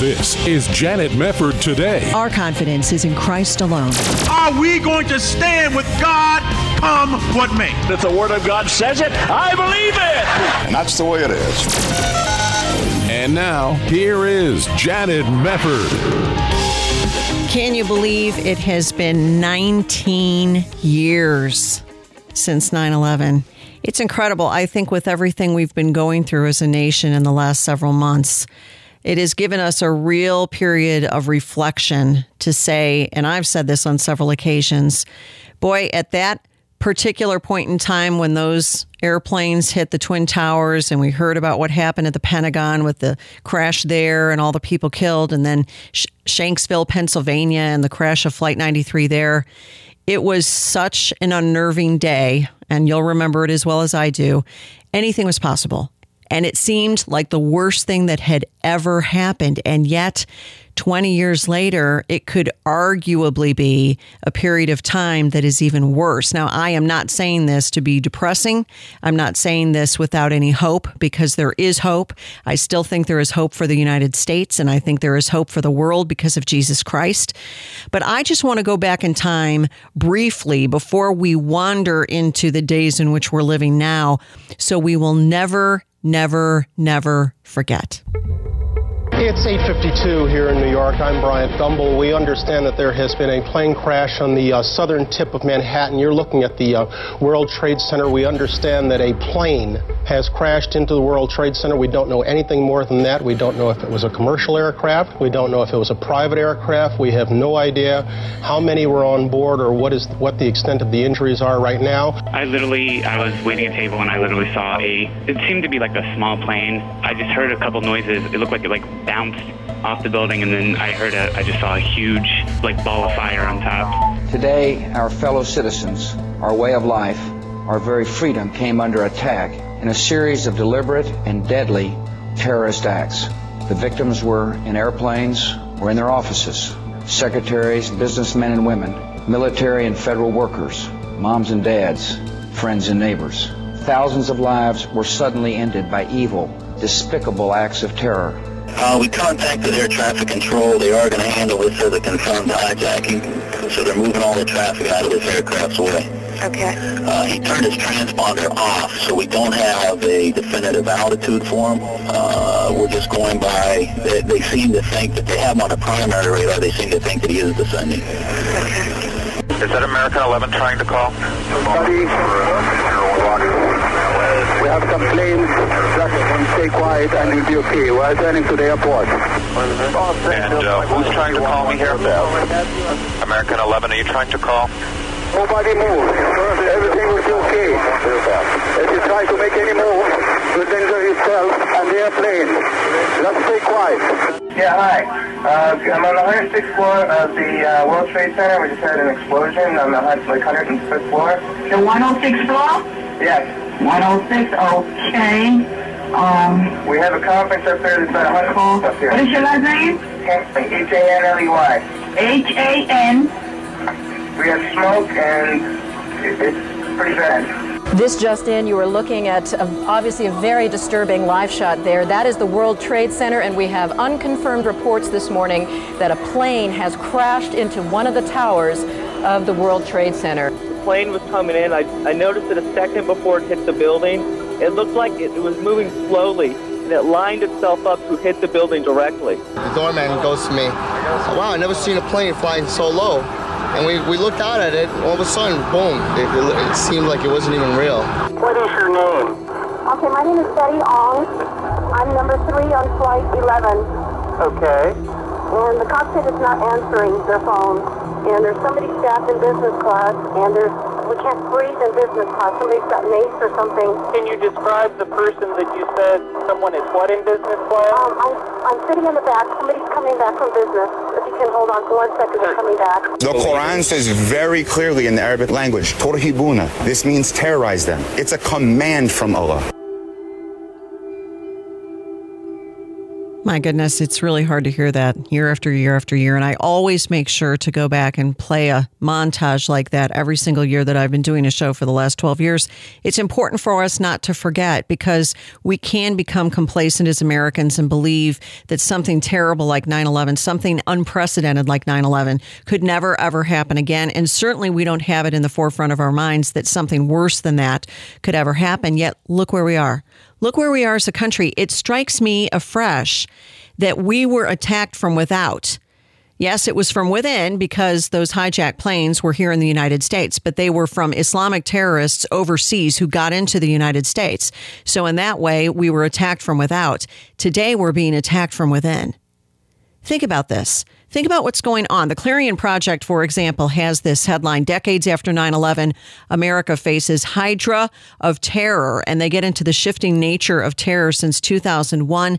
This is Janet Mefford today. Our confidence is in Christ alone. Are we going to stand with God come what may? If the Word of God says it, I believe it. And that's the way it is. And now, here is Janet Mefford. Can you believe it has been 19 years since 9 11? It's incredible. I think with everything we've been going through as a nation in the last several months, it has given us a real period of reflection to say, and I've said this on several occasions, boy, at that particular point in time when those airplanes hit the Twin Towers and we heard about what happened at the Pentagon with the crash there and all the people killed, and then Sh- Shanksville, Pennsylvania, and the crash of Flight 93 there. It was such an unnerving day, and you'll remember it as well as I do. Anything was possible. And it seemed like the worst thing that had ever happened. And yet, 20 years later, it could arguably be a period of time that is even worse. Now, I am not saying this to be depressing. I'm not saying this without any hope because there is hope. I still think there is hope for the United States and I think there is hope for the world because of Jesus Christ. But I just want to go back in time briefly before we wander into the days in which we're living now so we will never, never, never forget. It's 8:52 here in New York. I'm Bryant Gumbel. We understand that there has been a plane crash on the uh, southern tip of Manhattan. You're looking at the uh, World Trade Center. We understand that a plane has crashed into the World Trade Center. We don't know anything more than that. We don't know if it was a commercial aircraft. We don't know if it was a private aircraft. We have no idea how many were on board or what is what the extent of the injuries are right now. I literally, I was waiting at a table and I literally saw a, it seemed to be like a small plane. I just heard a couple noises. It looked like it like bounced off the building, and then I heard a, I just saw a huge like ball of fire on top. Today, our fellow citizens, our way of life, our very freedom came under attack in a series of deliberate and deadly terrorist acts. The victims were in airplanes or in their offices, secretaries, businessmen and women, military and federal workers, moms and dads, friends and neighbors. Thousands of lives were suddenly ended by evil, despicable acts of terror. Uh, we contacted air traffic control. They are going to handle this as a confirmed hijacking, so they're moving all the traffic out of this aircraft's way. Okay. Uh, he turned his transponder off, so we don't have a definitive altitude for him. Uh, we're just going by, they, they seem to think that they have him on a primary radar. They seem to think that he is descending. Is that American 11 trying to call? Buddy, we have some planes. Just stay quiet and you'll be okay. We're turning to the airport. And uh, who's trying to call me here? American 11, are you trying to call? Nobody move. Everything will be okay. If you try to make any move, you'll danger yourself and the airplane. Just stay quiet. Yeah, hi. Uh, I'm on the 106th floor of the uh, World Trade Center. We just had an explosion on the like 105th floor. The 106th floor? Yes. 106, okay. Um, we have a conference up there that's about 100 calls up here. What is your last name? H-A-N-L-E-Y. H-A-N. We have smoke and it, it's pretty bad. This just in, you are looking at a, obviously a very disturbing live shot there. That is the World Trade Center, and we have unconfirmed reports this morning that a plane has crashed into one of the towers of the World Trade Center. The plane was coming in. I, I noticed it a second before it hit the building. It looked like it, it was moving slowly, and it lined itself up to hit the building directly. The doorman goes to me, wow, I never seen a plane flying so low. And we, we looked out at it, all of a sudden, boom, it, it, it seemed like it wasn't even real. What is your name? Okay, my name is Betty Ong. I'm number three on flight 11. Okay. And the cockpit is not answering their phone. And there's somebody strapped in business class, and there's We can't breathe in business class. Somebody's got mace or something. Can you describe the person that you said someone is what in business class? Um, I'm, I'm sitting in the back. Somebody's coming back from business. If you can hold on for one second, they're coming back. The Quran says very clearly in the Arabic language, Torhibuna. This means terrorize them. It's a command from Allah. My goodness, it's really hard to hear that year after year after year. And I always make sure to go back and play a montage like that every single year that I've been doing a show for the last 12 years. It's important for us not to forget because we can become complacent as Americans and believe that something terrible like 9 11, something unprecedented like 9 11, could never, ever happen again. And certainly we don't have it in the forefront of our minds that something worse than that could ever happen. Yet look where we are. Look where we are as a country. It strikes me afresh that we were attacked from without. Yes, it was from within because those hijacked planes were here in the United States, but they were from Islamic terrorists overseas who got into the United States. So, in that way, we were attacked from without. Today, we're being attacked from within. Think about this. Think about what's going on. The Clarion Project, for example, has this headline Decades after 9 11, America faces Hydra of terror. And they get into the shifting nature of terror since 2001.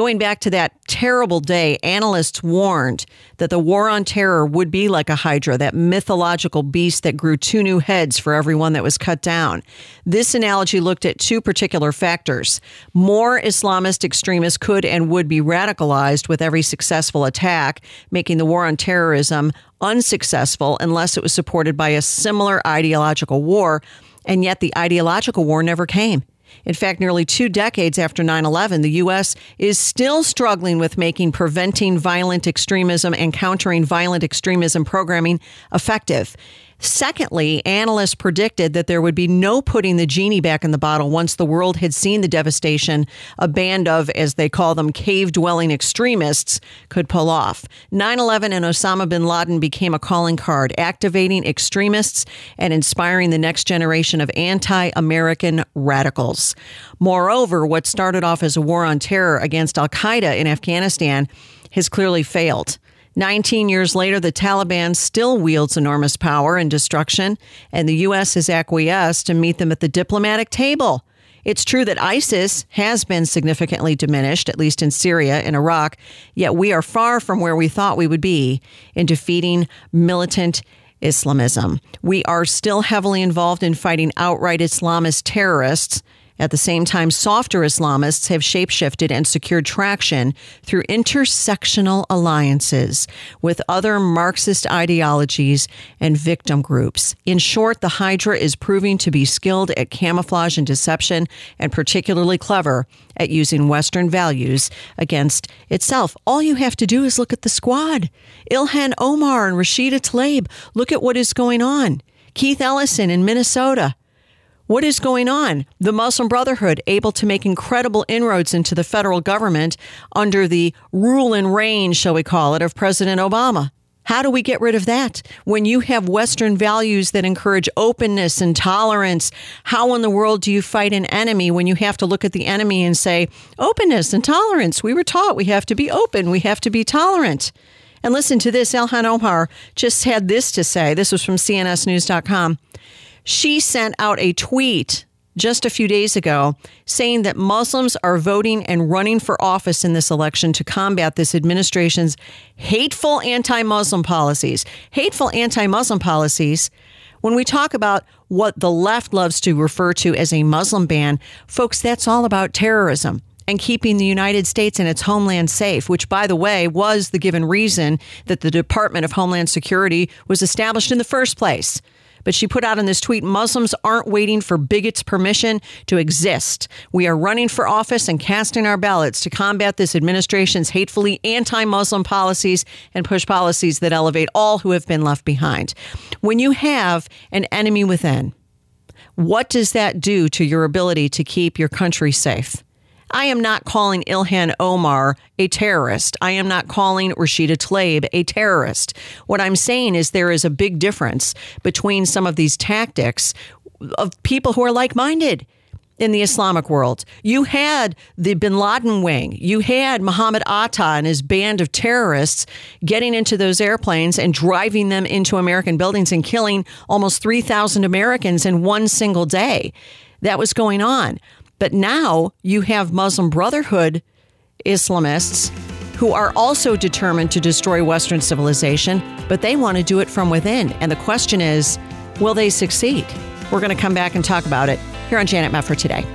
Going back to that terrible day, analysts warned that the war on terror would be like a hydra, that mythological beast that grew two new heads for every one that was cut down. This analogy looked at two particular factors. More Islamist extremists could and would be radicalized with every successful attack, making the war on terrorism unsuccessful unless it was supported by a similar ideological war. And yet the ideological war never came. In fact, nearly two decades after 9 11, the U.S. is still struggling with making preventing violent extremism and countering violent extremism programming effective. Secondly, analysts predicted that there would be no putting the genie back in the bottle once the world had seen the devastation a band of, as they call them, cave dwelling extremists could pull off. 9 11 and Osama bin Laden became a calling card, activating extremists and inspiring the next generation of anti American radicals. Moreover, what started off as a war on terror against Al Qaeda in Afghanistan has clearly failed. 19 years later, the Taliban still wields enormous power and destruction, and the U.S. has acquiesced to meet them at the diplomatic table. It's true that ISIS has been significantly diminished, at least in Syria and Iraq, yet we are far from where we thought we would be in defeating militant Islamism. We are still heavily involved in fighting outright Islamist terrorists. At the same time, softer Islamists have shapeshifted and secured traction through intersectional alliances with other Marxist ideologies and victim groups. In short, the Hydra is proving to be skilled at camouflage and deception and particularly clever at using Western values against itself. All you have to do is look at the squad Ilhan Omar and Rashida Tlaib. Look at what is going on. Keith Ellison in Minnesota. What is going on? The Muslim Brotherhood able to make incredible inroads into the federal government under the rule and reign, shall we call it, of President Obama. How do we get rid of that? When you have Western values that encourage openness and tolerance, how in the world do you fight an enemy when you have to look at the enemy and say, openness and tolerance? We were taught we have to be open, we have to be tolerant. And listen to this Ilhan Omar just had this to say. This was from CNSNews.com. She sent out a tweet just a few days ago saying that Muslims are voting and running for office in this election to combat this administration's hateful anti Muslim policies. Hateful anti Muslim policies. When we talk about what the left loves to refer to as a Muslim ban, folks, that's all about terrorism and keeping the United States and its homeland safe, which, by the way, was the given reason that the Department of Homeland Security was established in the first place. But she put out in this tweet Muslims aren't waiting for bigots' permission to exist. We are running for office and casting our ballots to combat this administration's hatefully anti Muslim policies and push policies that elevate all who have been left behind. When you have an enemy within, what does that do to your ability to keep your country safe? I am not calling Ilhan Omar a terrorist. I am not calling Rashida Tlaib a terrorist. What I'm saying is there is a big difference between some of these tactics of people who are like minded. in the Islamic world. You had the bin Laden wing. You had Muhammad Atta and his band of terrorists getting into those airplanes and driving them into American buildings and killing almost 3,000 Americans in one single day. That was going on. But now you have Muslim Brotherhood Islamists who are also determined to destroy Western civilization, but they want to do it from within. And the question is, will they succeed? We're going to come back and talk about it here on Janet Mefford today.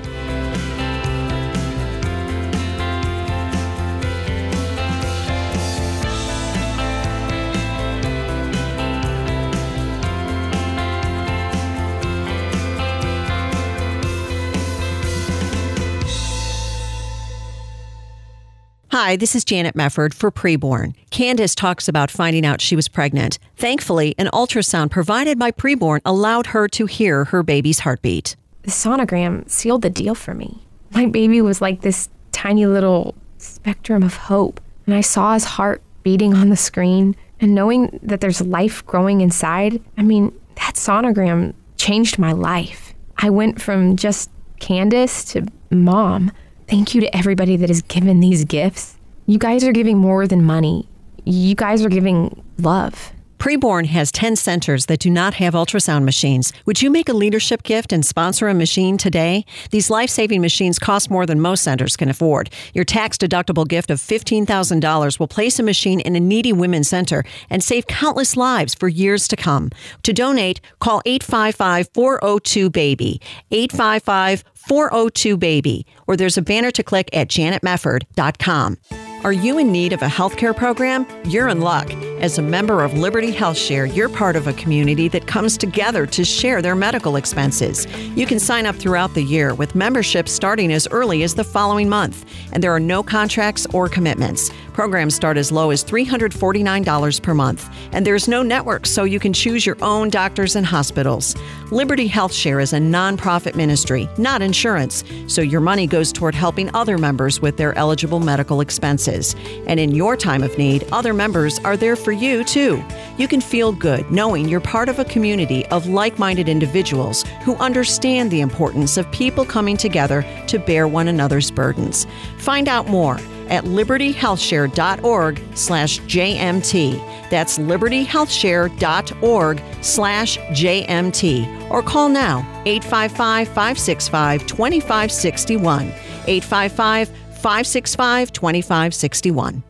Hi, this is Janet Mefford for Preborn. Candace talks about finding out she was pregnant. Thankfully, an ultrasound provided by Preborn allowed her to hear her baby's heartbeat. The sonogram sealed the deal for me. My baby was like this tiny little spectrum of hope, and I saw his heart beating on the screen. And knowing that there's life growing inside, I mean, that sonogram changed my life. I went from just Candace to mom. Thank you to everybody that has given these gifts. You guys are giving more than money. You guys are giving love. Preborn has 10 centers that do not have ultrasound machines. Would you make a leadership gift and sponsor a machine today? These life saving machines cost more than most centers can afford. Your tax deductible gift of $15,000 will place a machine in a needy women's center and save countless lives for years to come. To donate, call 855 402 BABY. 855 402 BABY. Or there's a banner to click at janetmefford.com. Are you in need of a healthcare program? You're in luck. As a member of Liberty Health Share, you're part of a community that comes together to share their medical expenses. You can sign up throughout the year with membership starting as early as the following month, and there are no contracts or commitments. Programs start as low as $349 per month, and there's no network, so you can choose your own doctors and hospitals. Liberty Health Share is a nonprofit ministry, not insurance, so your money goes toward helping other members with their eligible medical expenses. And in your time of need, other members are there for you too. You can feel good knowing you're part of a community of like minded individuals who understand the importance of people coming together to bear one another's burdens. Find out more at libertyhealthshare.org slash JMT. That's libertyhealthshare.org slash JMT. Or call now 855 565 2561. 855 565 2561.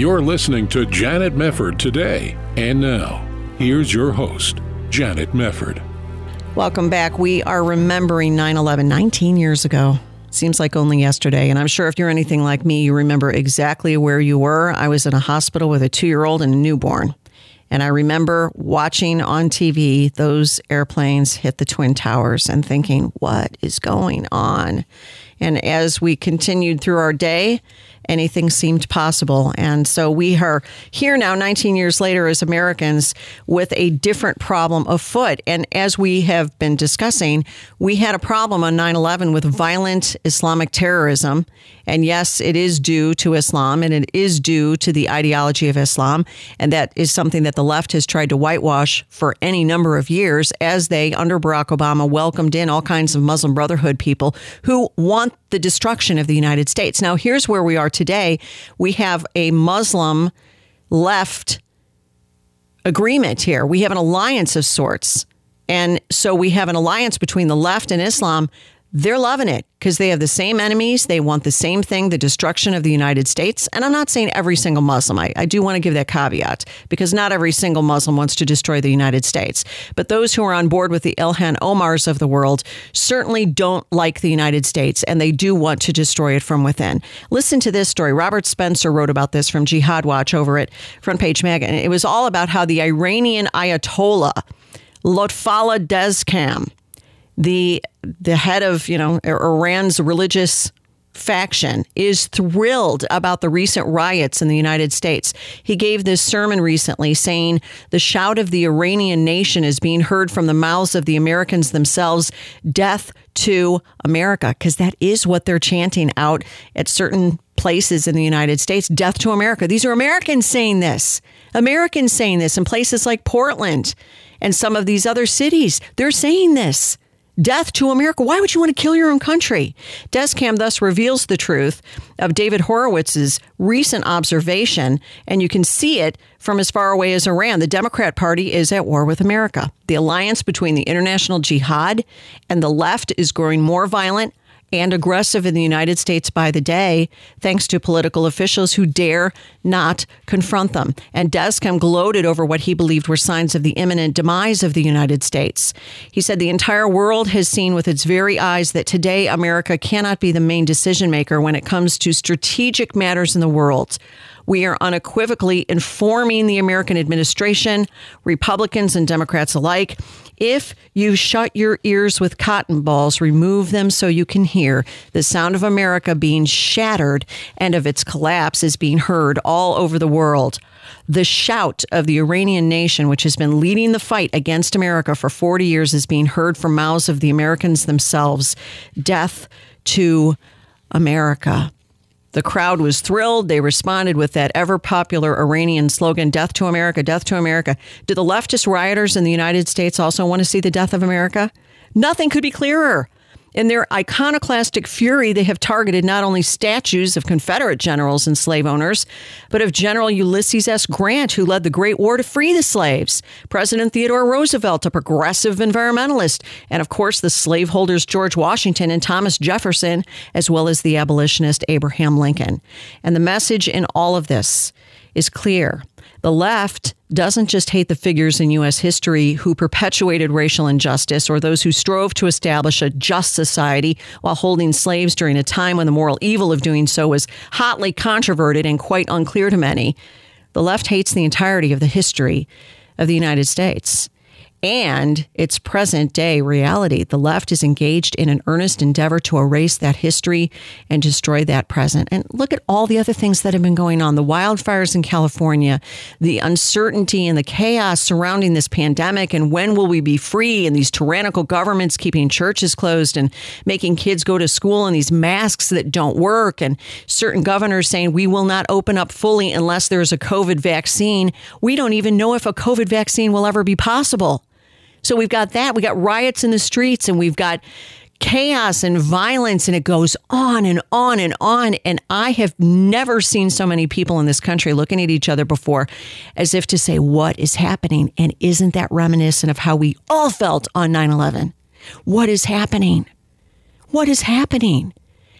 You're listening to Janet Mefford today. And now, here's your host, Janet Mefford. Welcome back. We are remembering 9 11 19 years ago. Seems like only yesterday. And I'm sure if you're anything like me, you remember exactly where you were. I was in a hospital with a two year old and a newborn. And I remember watching on TV those airplanes hit the Twin Towers and thinking, what is going on? And as we continued through our day, anything seemed possible. And so we are here now, 19 years later, as Americans, with a different problem afoot. And as we have been discussing, we had a problem on 9 11 with violent Islamic terrorism. And yes, it is due to Islam and it is due to the ideology of Islam. And that is something that the left has tried to whitewash for any number of years as they, under Barack Obama, welcomed in all kinds of Muslim Brotherhood people who want the destruction of the United States. Now, here's where we are today. We have a Muslim left agreement here. We have an alliance of sorts. And so we have an alliance between the left and Islam. They're loving it because they have the same enemies. They want the same thing, the destruction of the United States. And I'm not saying every single Muslim. I, I, do want to give that caveat because not every single Muslim wants to destroy the United States. But those who are on board with the Ilhan Omars of the world certainly don't like the United States and they do want to destroy it from within. Listen to this story. Robert Spencer wrote about this from Jihad Watch over at Front Page Mag. And it was all about how the Iranian Ayatollah, Lotfallah Dezhkam, the the head of you know Iran's religious faction is thrilled about the recent riots in the United States. He gave this sermon recently saying the shout of the Iranian nation is being heard from the mouths of the Americans themselves death to America because that is what they're chanting out at certain places in the United States death to America. These are Americans saying this. Americans saying this in places like Portland and some of these other cities. They're saying this Death to America. Why would you want to kill your own country? Dezhkam thus reveals the truth of David Horowitz's recent observation, and you can see it from as far away as Iran. The Democrat Party is at war with America. The alliance between the international jihad and the left is growing more violent and aggressive in the United States by the day, thanks to political officials who dare not confront them. And Dezhkam gloated over what he believed were signs of the imminent demise of the United States. He said the entire world has seen with its very eyes that today America cannot be the main decision maker when it comes to strategic matters in the world. We are unequivocally informing the American administration, Republicans and Democrats alike. If you shut your ears with cotton balls, remove them so you can hear. The sound of America being shattered and of its collapse is being heard all over the world. The shout of the Iranian nation, which has been leading the fight against America for 40 years, is being heard from mouths of the Americans themselves. Death to America. The crowd was thrilled. They responded with that ever popular Iranian slogan, Death to America, Death to America. Do the leftist rioters in the United States also want to see the death of America? Nothing could be clearer. In their iconoclastic fury, they have targeted not only statues of Confederate generals and slave owners, but of General Ulysses S. Grant, who led the Great War to free the slaves, President Theodore Roosevelt, a progressive environmentalist, and of course the slaveholders George Washington and Thomas Jefferson, as well as the abolitionist Abraham Lincoln. And the message in all of this is clear. The left doesn't just hate the figures in U.S. history who perpetuated racial injustice or those who strove to establish a just society while holding slaves during a time when the moral evil of doing so was hotly controverted and quite unclear to many. The left hates the entirety of the history of the United States and its present day reality. The left is engaged in an earnest endeavor to erase that history and destroy that present. And look at all the other things that have been going on the wildfires in California, the uncertainty and the chaos surrounding this pandemic, and when will we be free, and these tyrannical governments keeping churches closed and making kids go to school, and these masks that don't work, and certain governors saying we will not open up fully unless there's a COVID vaccine. We don't even know if a COVID vaccine will ever be possible. So we've got that. We got riots in the streets and we've got chaos and violence and it goes on and on and on. And I have never seen so many people in this country looking at each other before as if to say what is happening? And isn't that reminiscent of how we all felt on 9/11 what is happening? What is happening?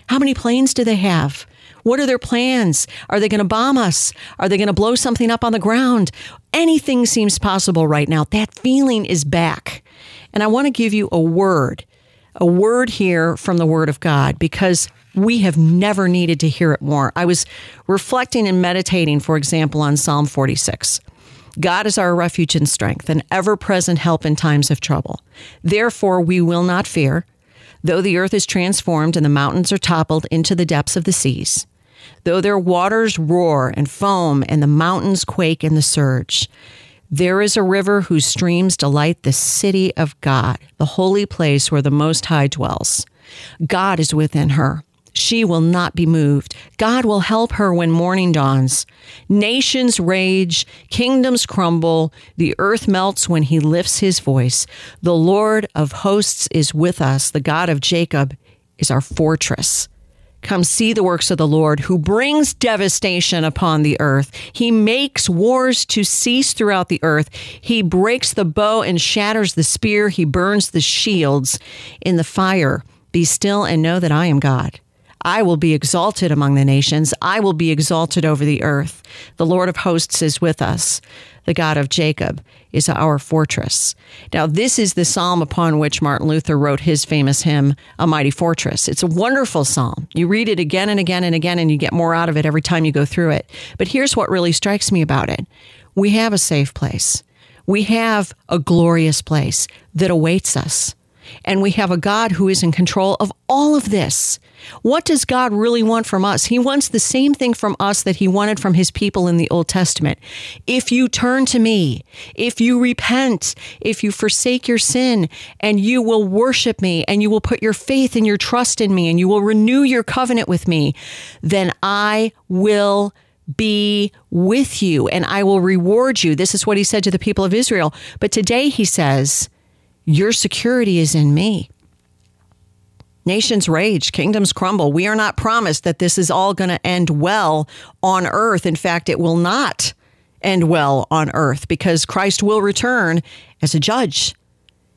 How many planes do they have what are their plans? Are they going to bomb us? Are they going to blow something up on the ground? Anything seems possible right now. That feeling is back. And I want to give you a word, a word here from the Word of God, because we have never needed to hear it more. I was reflecting and meditating, for example, on Psalm 46. God is our refuge and strength, an ever present help in times of trouble. Therefore, we will not fear, though the earth is transformed and the mountains are toppled into the depths of the seas though their waters roar and foam and the mountains quake in the surge. There is a river whose streams delight the city of God, the holy place where the Most High dwells. God is within her. She will not be moved. God will help her when morning dawns. Nations rage, kingdoms crumble, the earth melts when he lifts his voice. The Lord of hosts is with us, the God of Jacob is our fortress. Come see the works of the Lord, who brings devastation upon the earth. He makes wars to cease throughout the earth. He breaks the bow and shatters the spear. He burns the shields in the fire. Be still and know that I am God. I will be exalted among the nations. I will be exalted over the earth. The Lord of hosts is with us. The God of Jacob is our fortress. Now, this is the psalm upon which Martin Luther wrote his famous hymn, A Mighty Fortress. It's a wonderful psalm. You read it again and again and again, and you get more out of it every time you go through it. But here's what really strikes me about it we have a safe place, we have a glorious place that awaits us. And we have a God who is in control of all of this. What does God really want from us? He wants the same thing from us that He wanted from His people in the Old Testament. If you turn to me, if you repent, if you forsake your sin, and you will worship me, and you will put your faith and your trust in me, and you will renew your covenant with me, then I will be with you and I will reward you. This is what He said to the people of Israel. But today He says, Your security is in me. Nations rage, kingdoms crumble. We are not promised that this is all going to end well on earth. In fact, it will not end well on earth because Christ will return as a judge.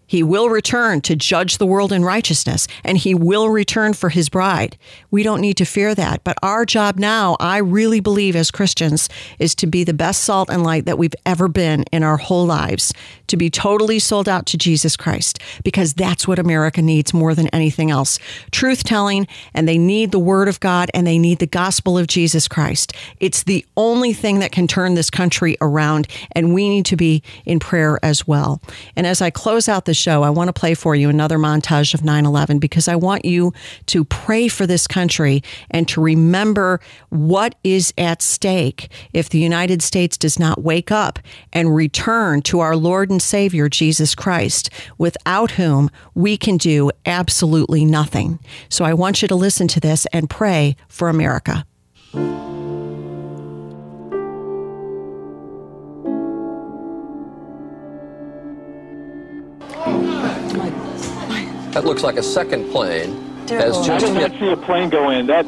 He will return to judge the world in righteousness, and he will return for his bride. We don't need to fear that. But our job now, I really believe as Christians, is to be the best salt and light that we've ever been in our whole lives, to be totally sold out to Jesus Christ, because that's what America needs more than anything else truth telling, and they need the Word of God and they need the gospel of Jesus Christ. It's the only thing that can turn this country around, and we need to be in prayer as well. And as I close out the show, I want to play for you another montage of 9 11 because I want you to pray for this country and to remember what is at stake if the United States does not wake up and return to our Lord and Savior, Jesus Christ, without whom we can do absolutely nothing. So I want you to listen to this and pray for America. That looks like a second plane. Has I did not hit. see a plane go in. That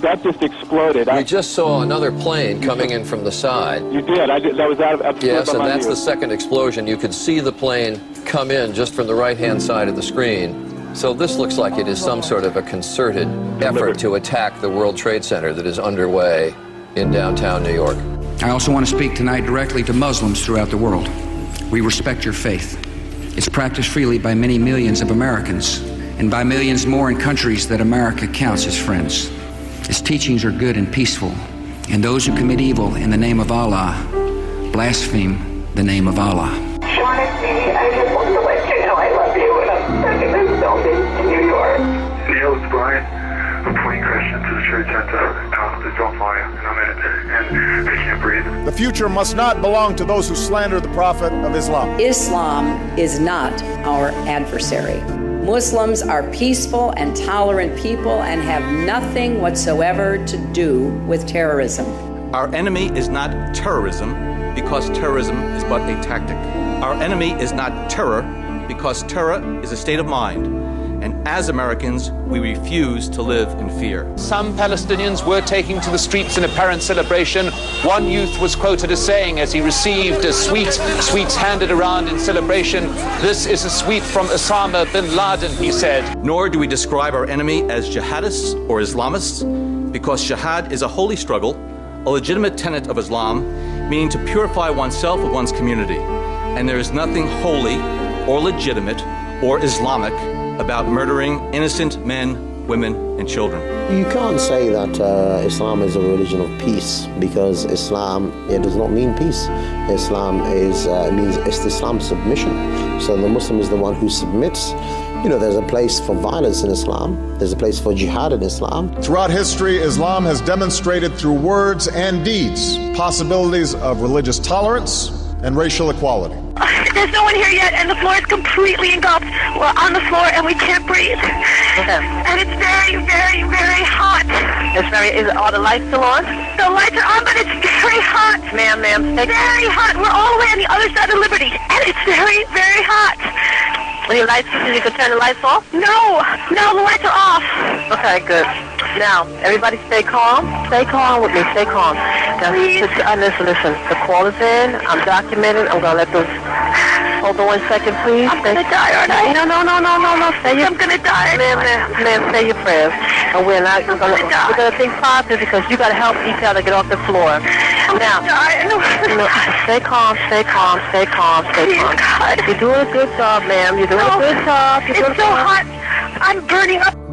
that just exploded. We I, just saw another plane coming in from the side. you did. I did. That was out of absorbed Yes, and that's view. the second explosion. You could see the plane come in just from the right-hand side of the screen. So this looks like it is some sort of a concerted effort to attack the World Trade Center that is underway in downtown New York. I also want to speak tonight directly to Muslims throughout the world. We respect your faith. It's practiced freely by many millions of Americans and by millions more in countries that America counts as friends. Its teachings are good and peaceful, and those who commit evil in the name of Allah blaspheme the name of Allah. Crashed into the trade center. Now it's on fire, and I'm in it, and I can't breathe. The future must not belong to those who slander the Prophet of Islam. Islam is not our adversary. Muslims are peaceful and tolerant people and have nothing whatsoever to do with terrorism. Our enemy is not terrorism because terrorism is but a tactic. Our enemy is not terror because terror is a state of mind. And as Americans, we refuse to live in fear. Some Palestinians were taking to the streets in apparent celebration. One youth was quoted as saying, as he received a sweet, sweets handed around in celebration, This is a sweet from Osama bin Laden, he said. Nor do we describe our enemy as jihadists or Islamists, because jihad is a holy struggle, a legitimate tenet of Islam, meaning to purify oneself or one's community. And there is nothing holy or legitimate or Islamic about murdering innocent men, women, and children. You can't say that uh, Islam is a religion of peace because Islam it does not mean peace. Islam is uh, means it's Islam submission. So the Muslim is the one who submits. You know, there's a place for violence in Islam. There's a place for jihad in Islam. Throughout history, Islam has demonstrated through words and deeds possibilities of religious tolerance and racial equality. There's no one here yet, and the floor is completely engulfed. We're on the floor, and we can't breathe. And it's very, very, very hot. It's very. Is are the lights still on? The lights are on, but it's very hot. Ma'am, ma'am. Very hot. We're all the way on the other side of Liberty, and it's very, very hot. Any lights? You can turn the lights off? No, no, the lights are off. Okay, good. Now, everybody stay calm. Stay calm with me. Stay calm. Now, listen, uh, listen, listen. The call is in. I'm documenting. I'm gonna let those. Hold on one second, please. I'm gonna die, aren't I? No, no, no, no, no, no. Say your, I'm gonna die. Ma'am, ma'am, ma'am, say your prayers. And we're not. We're gonna, we're gonna think positive because you gotta help each other get off the floor. I'm now, no, stay calm, stay calm, stay calm, stay calm. You're doing a good job, ma'am. You're doing a good job. You're it's so hot. I'm burning up.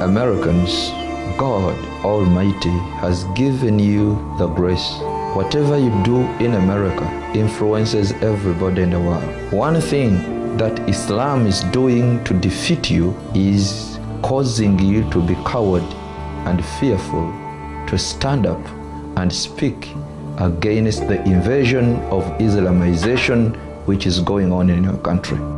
Americans, God Almighty has given you the grace. Whatever you do in America influences everybody in the world. One thing that Islam is doing to defeat you is causing you to be coward and fearful, to stand up and speak against the invasion of Islamization which is going on in your country.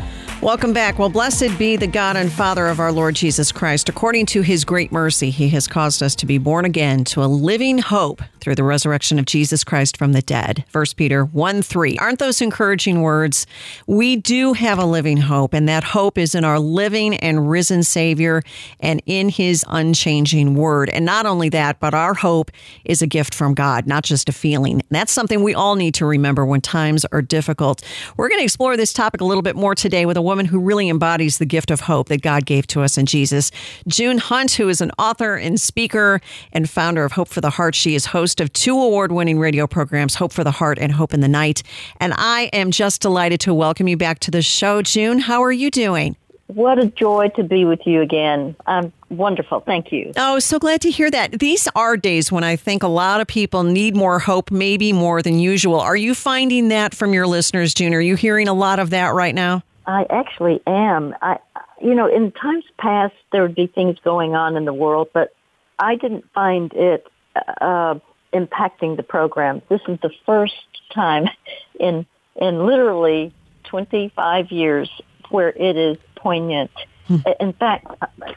Welcome back. Well, blessed be the God and Father of our Lord Jesus Christ. According to his great mercy, he has caused us to be born again to a living hope through the resurrection of Jesus Christ from the dead. 1 Peter 1 3. Aren't those encouraging words? We do have a living hope, and that hope is in our living and risen Savior and in his unchanging word. And not only that, but our hope is a gift from God, not just a feeling. That's something we all need to remember when times are difficult. We're going to explore this topic a little bit more today with a woman who really embodies the gift of hope that God gave to us in Jesus. June Hunt, who is an author and speaker and founder of Hope for the Heart. She is host of two award winning radio programs, Hope for the Heart and Hope in the Night. And I am just delighted to welcome you back to the show. June, how are you doing? What a joy to be with you again. Um, wonderful. Thank you. Oh, so glad to hear that. These are days when I think a lot of people need more hope, maybe more than usual. Are you finding that from your listeners, June? Are you hearing a lot of that right now? I actually am. I, you know, in times past, there would be things going on in the world, but I didn't find it uh, impacting the program. This is the first time in in literally 25 years where it is poignant. Hmm. In fact,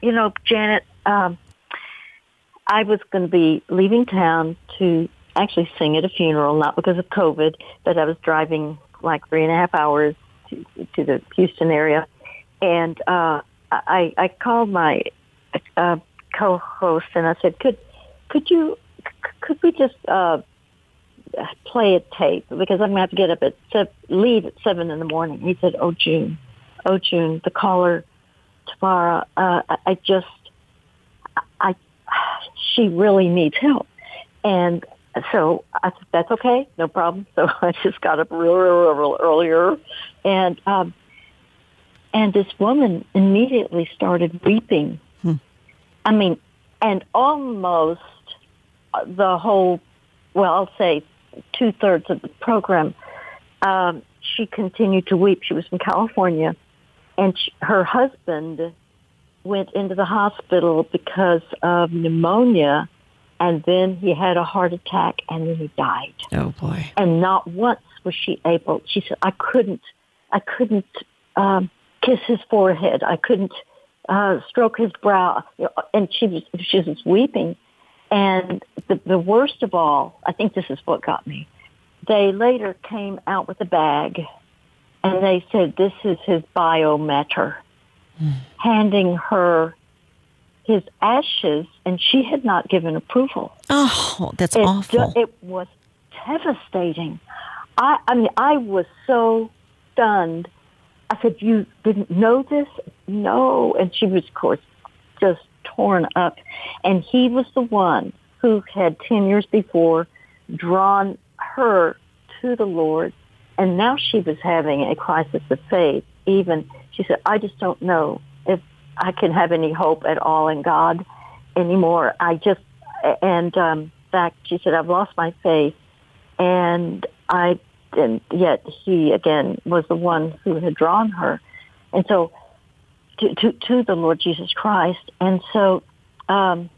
you know, Janet, um, I was going to be leaving town to actually sing at a funeral, not because of COVID, but I was driving like three and a half hours to, to the Houston area, and uh, I, I called my uh, co-host and I said, "Could could you could we just uh, play a tape because I'm going to have to get up at se- leave at seven in the morning." He said, "Oh June, oh June, the caller tomorrow. Uh, I, I just, I, she really needs help." And so I said, that's okay, no problem. So I just got up real, real, real earlier, and um, and this woman immediately started weeping. Hmm. I mean, and almost the whole, well, I'll say two thirds of the program, um, she continued to weep. She was from California, and she, her husband went into the hospital because of pneumonia and then he had a heart attack and then he died. Oh boy. And not once was she able, she said, I couldn't, I couldn't um, kiss his forehead. I couldn't uh, stroke his brow. And she was, she was weeping. And the, the worst of all, I think this is what got me. They later came out with a bag and they said, this is his biometer, mm. handing her his ashes, and she had not given approval. Oh, that's it, awful. It was devastating. I, I mean, I was so stunned. I said, "You didn't know this?" No, and she was, of course, just torn up. And he was the one who had ten years before drawn her to the Lord, and now she was having a crisis of faith. Even she said, "I just don't know I can have any hope at all in God anymore. I just, and um, in fact, she said, I've lost my faith. And I, and yet he again was the one who had drawn her. And so to, to, to the Lord Jesus Christ. And so, um,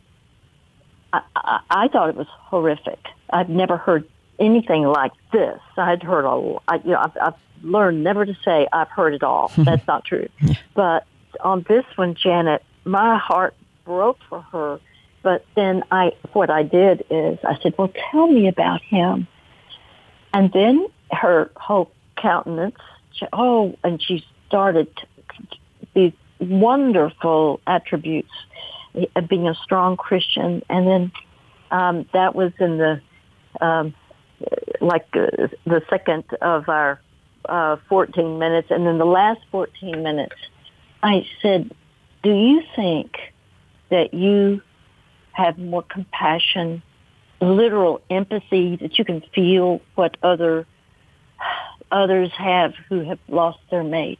I, I, I thought it was horrific. I've never heard anything like this. I'd heard a, I, you know, I've, I've learned never to say I've heard it all. That's not true. But on this one, Janet, my heart broke for her. But then I, what I did is I said, well, tell me about him. And then her whole countenance, oh, and she started these wonderful attributes of being a strong Christian. And then um, that was in the, um, like uh, the second of our uh, 14 minutes. And then the last 14 minutes, I said, do you think that you have more compassion literal empathy that you can feel what other others have who have lost their mate.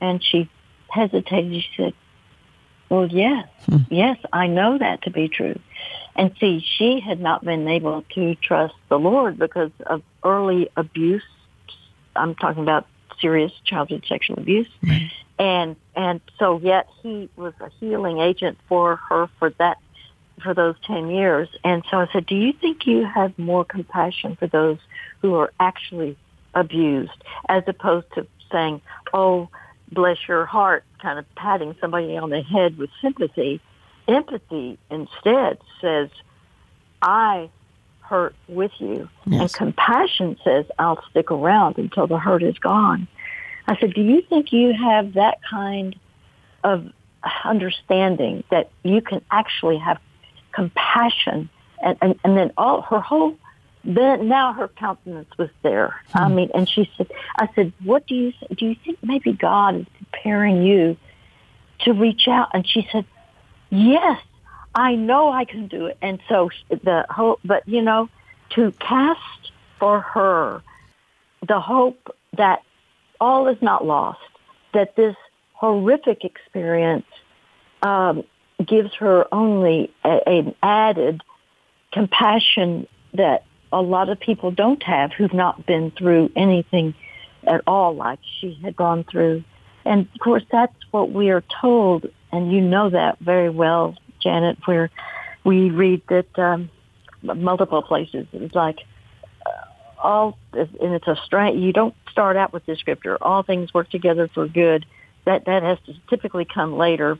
And she hesitated. She said, well, yes, hmm. yes, I know that to be true. And see, she had not been able to trust the Lord because of early abuse. I'm talking about serious childhood sexual abuse. And and so yet he was a healing agent for her for that for those 10 years. And so I said, "Do you think you have more compassion for those who are actually abused as opposed to saying, "Oh, bless your heart," kind of patting somebody on the head with sympathy? Empathy instead says, "I hurt with you." And compassion says, "I'll stick around until the hurt is gone." I said, "Do you think you have that kind of understanding that you can actually have compassion and, and, and then all her whole then now her countenance was there. I hmm. mean, and she said, "I said, what do you do? You think maybe God is preparing you to reach out?" And she said, "Yes, I know I can do it." And so the hope, but you know, to cast for her the hope that all is not lost, that this horrific experience um, gives her only an added compassion that a lot of people don't have who've not been through anything at all like she had gone through. And of course, that's what we are told, and you know that very well, Janet, where we read that um, multiple places. It's like uh, all, and it's a strength. You don't start out with this scripture. All things work together for good. That that has to typically come later,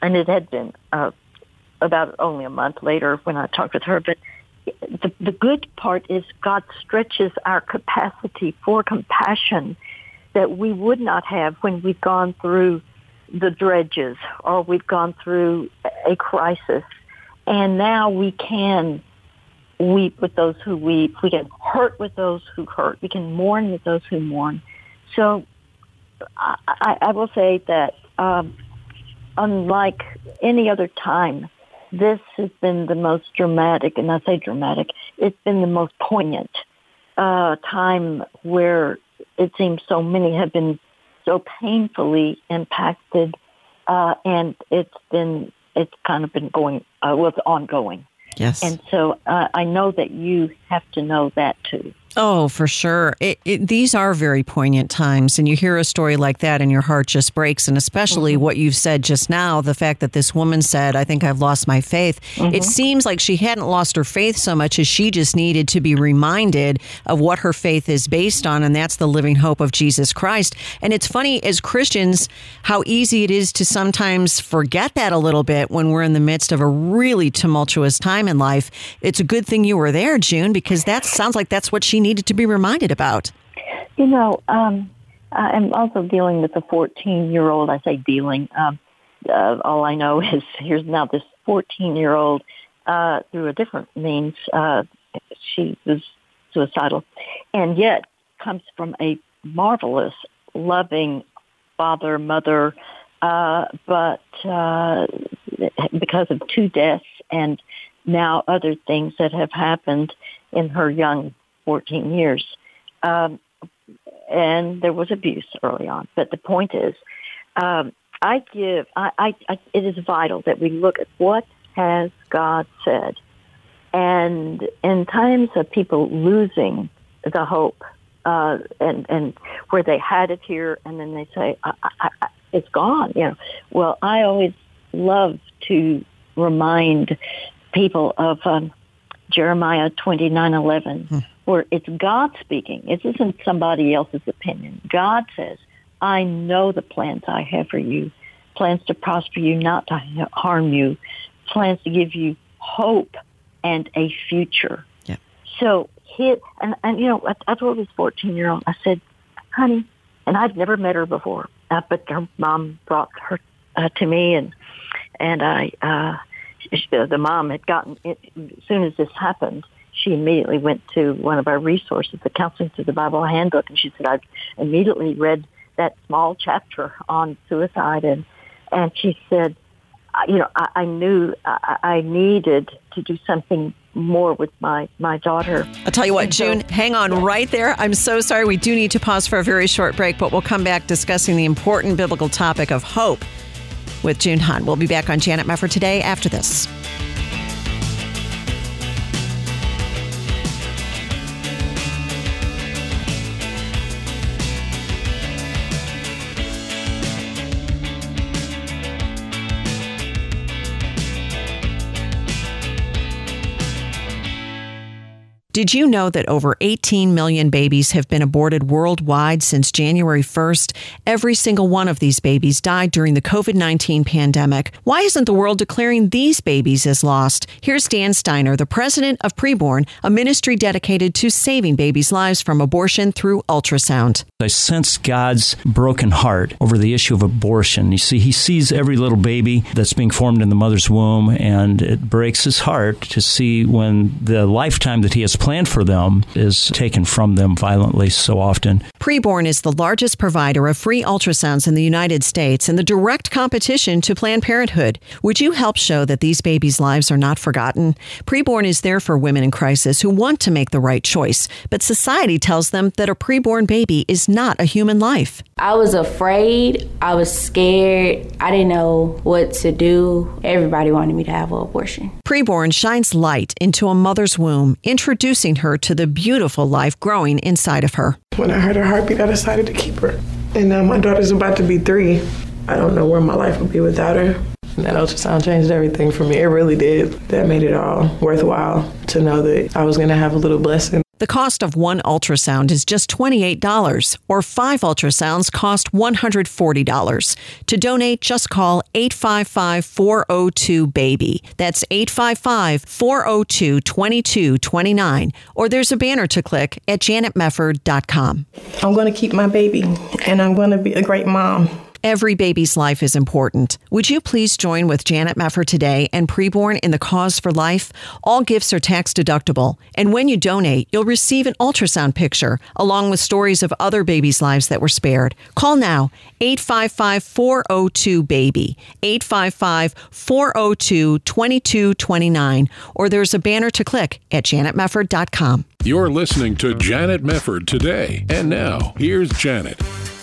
and it had been uh, about only a month later when I talked with her. But the, the good part is God stretches our capacity for compassion that we would not have when we've gone through the dredges or we've gone through a crisis. And now we can weep with those who weep. We can hurt with those who hurt. We can mourn with those who mourn. So I, I, I will say that um, unlike any other time, this has been the most dramatic, and I say dramatic, it's been the most poignant uh, time where it seems so many have been so painfully impacted, uh, and it's been, it's kind of been going, uh, well, it's ongoing. Yes. And so uh, I know that you have to know that too. Oh, for sure. It, it, these are very poignant times, and you hear a story like that, and your heart just breaks. And especially Mm-hmm. what you've said just now the fact that this woman said, I think I've lost my faith. Mm-hmm. It seems like she hadn't lost her faith so much as she just needed to be reminded of what her faith is based on, and that's the living hope of Jesus Christ. And it's funny, as Christians, how easy it is to sometimes forget that a little bit when we're in the midst of a really tumultuous time in life. It's a good thing you were there, June, because that sounds like that's what she needed to be reminded about. You know, um, I'm also dealing with a 14 year old. I say dealing. Um, uh, all I know is here's now this 14 year old uh, through a different means. Uh, she was suicidal, and yet comes from a marvelous, loving father, mother. Uh, but uh, because of two deaths and now other things that have happened in her young 14 years. Um, and there was abuse early on. But the point is, um, I give, I, I, I, it is vital that we look at what has God said. And in times of people losing the hope, uh, and, and where they had it here and then they say, I, I, I, it's gone, you know. Well, I always love to remind people of um, Jeremiah twenty nine eleven, where it's God speaking. It isn't somebody else's opinion. God says, "I know the plans I have for you, plans to prosper you, not to harm you, plans to give you hope and a future." Yeah. So he and and you know, I, I told this fourteen year old, I said, "Honey," and I'd never met her before, uh, but her mom brought her uh, to me, and and I. uh the mom had gotten it, as soon as this happened she immediately went to one of our resources the counseling through the bible handbook and she said i immediately read that small chapter on suicide and and she said "I- you know i, I knew I, I needed to do something more with my my daughter. I'll tell you what, June, hang on right there. I'm so sorry. We do need to pause for a very short break, but we'll come back discussing the important biblical topic of hope with June Hunt. We'll be back on Janet Mefford today after this. Did you know that over 18 million babies have been aborted worldwide since January 1st? Every single one of these babies died during the COVID 19 pandemic. Why isn't the world declaring these babies as lost? Here's Dan Steiner, the president of Preborn, a ministry dedicated to saving babies' lives from abortion through ultrasound. I sense God's broken heart over the issue of abortion. You see, he sees every little baby that's being formed in the mother's womb, and it breaks his heart to see when the lifetime that he has planned for them is taken from them violently so often. Preborn is the largest provider of free ultrasounds in the United States and the direct competition to Planned Parenthood. Would you help show that these babies' lives are not forgotten? Preborn is there for women in crisis who want to make the right choice, but society tells them that a preborn baby is not a human life. I was afraid. I was scared. I didn't know what to do. Everybody wanted me to have an abortion. Preborn shines light into a mother's womb, introducing her to the beautiful life growing inside of her. When I heard her heartbeat, I decided to keep her. And now my daughter's about to be three. I don't know where my life would be without her. And that ultrasound changed everything for me. It really did. That made it all worthwhile to know that I was going to have a little blessing. The cost of one ultrasound is just $28, or five ultrasounds cost $140. To donate, just call 855 402 BABY. That's 855 402 2229. Or there's a banner to click at janetmefford.com. I'm going to keep my baby, and I'm going to be a great mom. Every baby's life is important. Would you please join with Janet Mefford today and Preborn in the Cause for Life? All gifts are tax deductible, and when you donate, you'll receive an ultrasound picture along with stories of other babies' lives that were spared. Call now 855 402 BABY, 855 402 2229, or there's a banner to click at janetmefford.com. You're listening to Janet Mefford today. And now, here's Janet.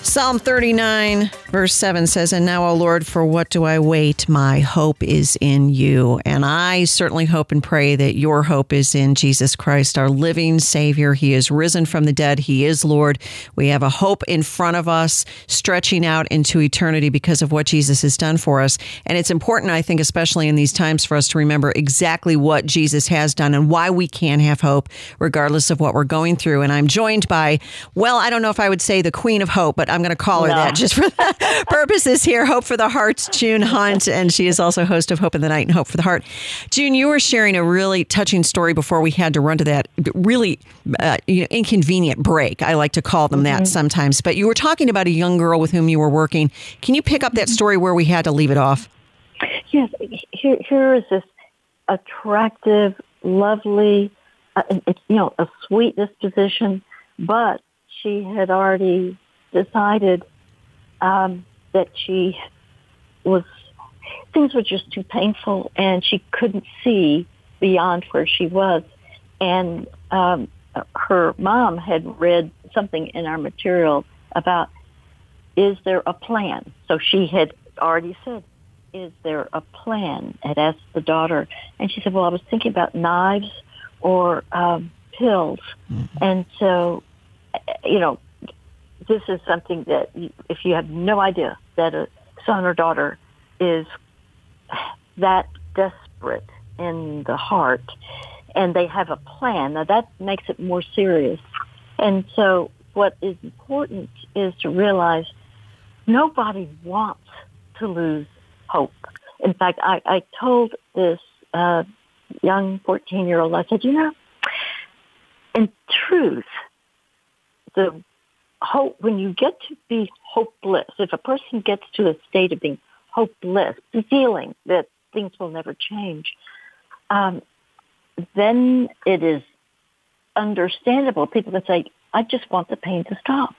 Psalm 39, verse 7 says, And now, O Lord, for what do I wait? My hope is in you. And I certainly hope and pray that your hope is in Jesus Christ, our living Savior. He is risen from the dead. He is Lord. We have a hope in front of us, stretching out into eternity because of what Jesus has done for us. And it's important, I think, especially in these times, for us to remember exactly what Jesus has done and why we can have hope, regardless of what we're going through. And I'm joined by, well, I don't know if I would say the Queen of Hope, but I'm going to call her No. that just for the purposes here. Hope for the Heart's June Hunt, and she is also host of Hope in the Night and Hope for the Heart. June, you were sharing a really touching story before we had to run to that really uh, you know, inconvenient break. I like to call them that sometimes. But you were talking about a young girl with whom you were working. Can you pick up that story where we had to leave it off? Yes, here, here is this attractive, lovely, uh, it's, you know, a sweet disposition, but she had already decided um, that she was, things were just too painful and she couldn't see beyond where she was. And um, her mom had read something in our material about, is there a plan? So she had already said, is there a plan? Had asked the daughter, and she said, "Well, I was thinking about knives or um, pills." And so, you know, this is something that you, if you have no idea that a son or daughter is that desperate in the heart, and they have a plan, now that makes it more serious. And so, what is important is to realize nobody wants to lose hope. In fact, I, I told this uh, young 14 year old, I said, you know, in truth, the hope, when you get to be hopeless, if a person gets to a state of being hopeless, feeling that things will never change, um, then it is understandable. People can say, I just want the pain to stop.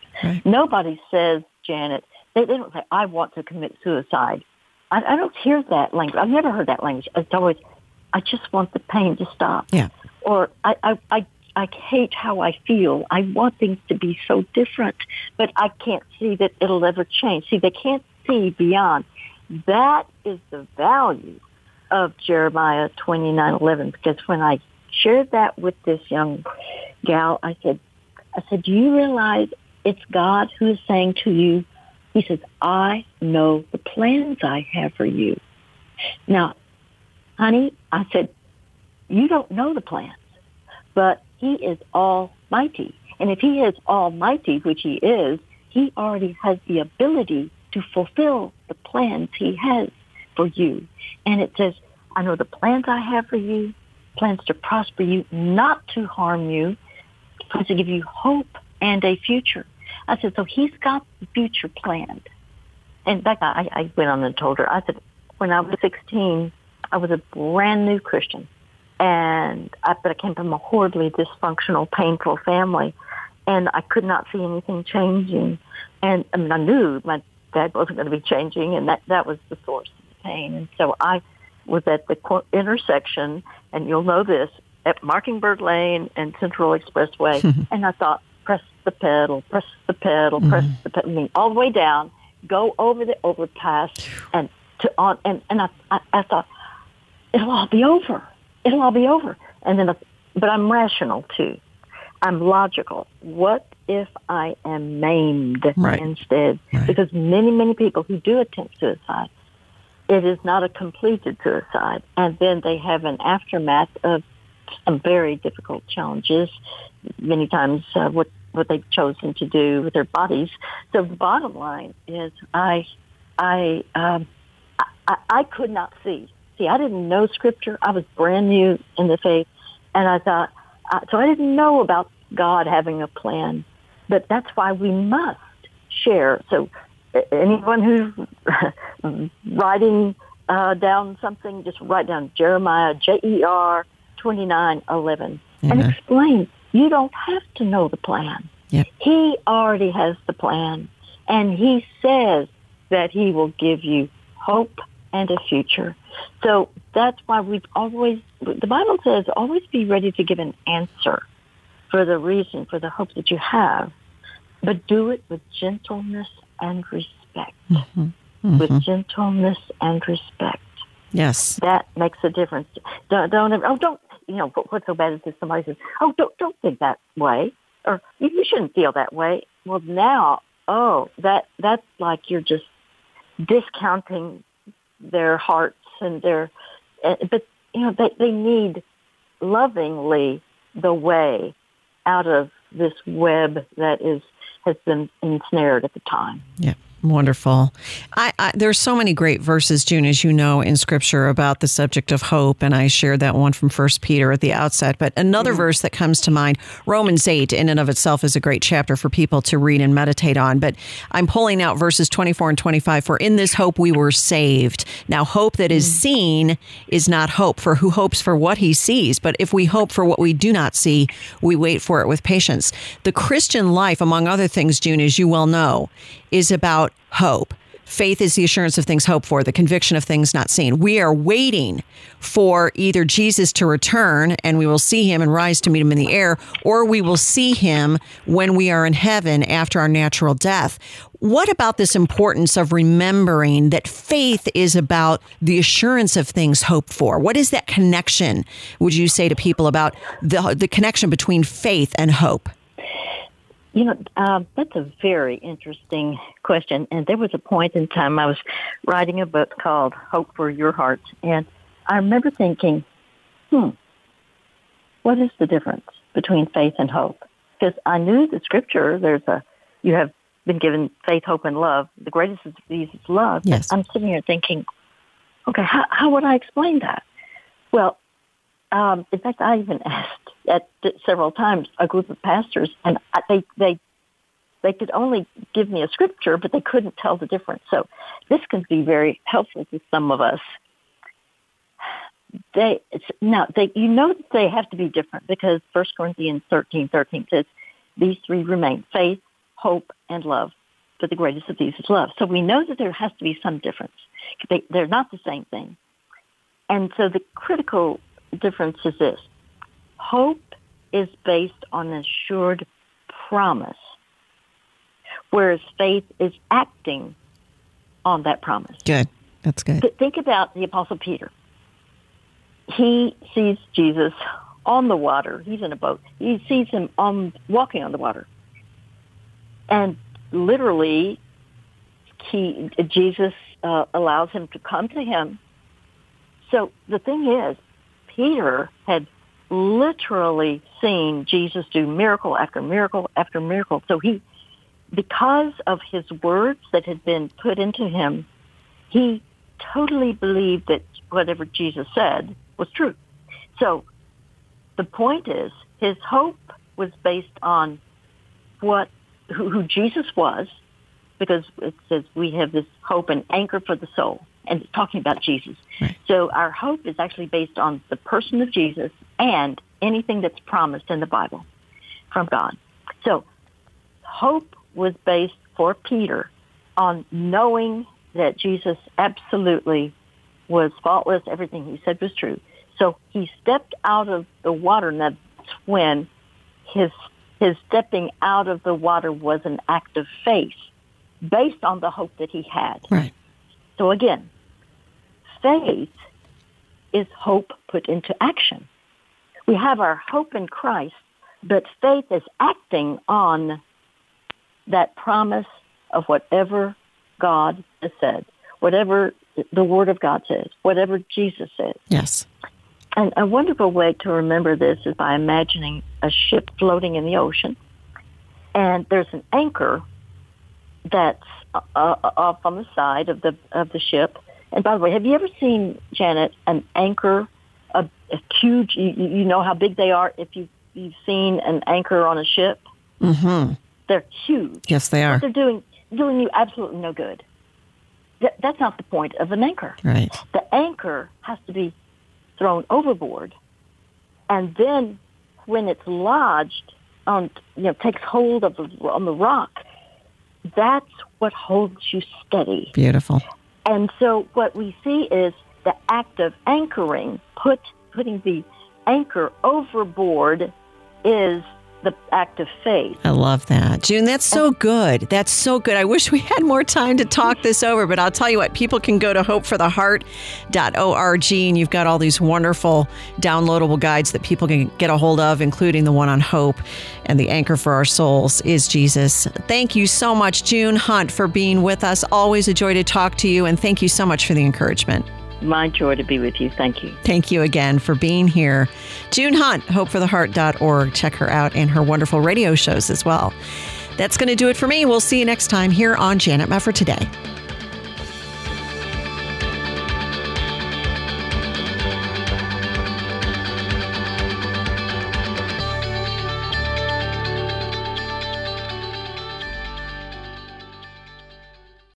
Nobody says, Janet, they, they don't say, I want to commit suicide. I, I don't hear that language. I've never heard that language. It's always, I just want the pain to stop. Yeah. or I, I, I, I hate how I feel. I want things to be so different, but I can't see that it'll ever change. See, they can't see beyond. That is the value of Jeremiah 29:11 because when I shared that with this young gal, I said, I said, do you realize it's God who is saying to you, he says, I know the plans I have for you. Now, honey, I said, you don't know the plans, but he is almighty. And if he is almighty, which he is, he already has the ability to fulfill the plans he has for you. And it says, I know the plans I have for you, plans to prosper you, not to harm you, plans to give you hope and a future. I said, so he's got the future planned. And fact, I, I went on and told her, I said, when I was 16, I was a brand new Christian. And I, but I came from a horribly dysfunctional, painful family. And I could not see anything changing. And I mean, I knew my dad wasn't going to be changing, and that, that was the source of the pain. And so I was at the intersection, and you'll know this, at Mockingbird Lane and Central Expressway. and I thought, press the pedal, press the pedal, mm-hmm. press the pedal, I mean, all the way down, go over the overpass, and to on, and, and I, I, I thought, it'll all be over. It'll all be over. And then, but I'm rational too. I'm logical. What if I am maimed right. instead? Right. Because many, many people who do attempt suicide, it is not a completed suicide. And then they have an aftermath of some very difficult challenges, many times uh, what, what they've chosen to do with their bodies. So the bottom line is I, I, um, I, I could not see. See, I didn't know scripture. I was brand new in the faith. And I thought, uh, so I didn't know about God having a plan. But that's why we must share. So anyone who's writing uh, down something, just write down Jeremiah, J-E-R 29:11 and explain. You don't have to know the plan. Yep. He already has the plan. And he says that he will give you hope and a future. So that's why we've always, the Bible says, always be ready to give an answer for the reason, for the hope that you have, but do it with gentleness and respect. Mm-hmm. Mm-hmm. With gentleness and respect. Yes. That makes a difference. Don't, don't, oh, don't, you know, what's so bad is if somebody says, oh, don't, don't think that way, or you shouldn't feel that way. Well, now, oh, that, that's like you're just discounting their hearts and their, but, you know, they, they need lovingly the way out of this web that is, has been ensnared at the time. Yeah. Wonderful. I, I, there's so many great verses, June, as you know, in Scripture about the subject of hope, and I shared that one from First Peter at the outset. But another mm-hmm. verse that comes to mind, Romans eight, in and of itself, is a great chapter for people to read and meditate on. But I'm pulling out verses 24 and 25. For in this hope we were saved. Now, hope that is mm. seen is not hope. For who hopes for what he sees? But if we hope for what we do not see, we wait for it with patience. The Christian life, among other things, June, as you well know, is about hope. Faith is the assurance of things hoped for, the conviction of things not seen. We are waiting for either Jesus to return and we will see him and rise to meet him in the air, or we will see him when we are in heaven after our natural death. What about this importance of remembering that faith is about the assurance of things hoped for? What is that connection, would you say to people about the, the connection between faith and hope? You know, uh, that's a very interesting question. And there was a point in time I was writing a book called Hope for Your Heart. And I remember thinking, hmm, what is the difference between faith and hope? Because I knew the scripture, there's a, you have been given faith, hope, and love. The greatest of these is love. Yes. I'm sitting here thinking, okay, how, how would I explain that? Well, um, in fact, I even asked at several times a group of pastors, and they they they could only give me a scripture, but they couldn't tell the difference. So this can be very helpful to some of us. They now they you know that they have to be different because First Corinthians thirteen thirteen says these three remain faith, hope, and love. But the greatest of these is love. So we know that there has to be some difference. They, they're not the same thing. And so the critical difference is this hope is based on an assured promise, whereas faith is acting on that promise. Good. That's good. Th- think about the Apostle Peter. He sees Jesus on the water. He's in a boat. He sees him on walking on the water, and literally, he Jesus uh, allows him to come to him. So the thing is, Peter had literally seen Jesus do miracle after miracle after miracle. So he, because of his words that had been put into him, he totally believed that whatever Jesus said was true. So the point is, his hope was based on what who, who Jesus was, because it says we have this hope and anchor for the soul, and talking about Jesus. So our hope is actually based on the person of Jesus and anything that's promised in the Bible from God. So hope was based for Peter on knowing that Jesus absolutely was faultless. Everything he said was true. So he stepped out of the water, and that's when his his stepping out of the water was an act of faith based on the hope that he had. Right. So again, faith is hope put into action. We have our hope in Christ, but faith is acting on that promise of whatever God has said, whatever the Word of God says, whatever Jesus says. Yes. And a wonderful way to remember this is by imagining a ship floating in the ocean, and there's an anchor that's uh, uh, off on the side of the of the ship. And by the way, have you ever seen Janet an anchor, a, a huge? You, you know how big they are. If you you've seen an anchor on a ship, Mm-hmm. they're huge. Yes, they are. But they're doing doing you absolutely no good. Th- that's not the point of an anchor. Right. The anchor has to be thrown overboard, and then when it's lodged on, you know, takes hold of the, on the rock, that's what holds you steady. Beautiful. And so what we see is the act of anchoring, put putting the anchor overboard, is the act of faith. I love that. June, that's so good. That's so good. I wish we had more time to talk this over, but I'll tell you what, people can go to hopefortheheart.org and you've got all these wonderful downloadable guides that people can get a hold of, including the one on hope. And the anchor for our souls is Jesus. Thank you so much, June Hunt, for being with us. Always a joy to talk to you. And thank you so much for the encouragement. My joy to be with you. Thank you. Thank you again for being here. June Hunt, hopefortheheart.org. Check her out and her wonderful radio shows as well. That's going to do it for me. We'll see you next time here on Janet Mefford Today.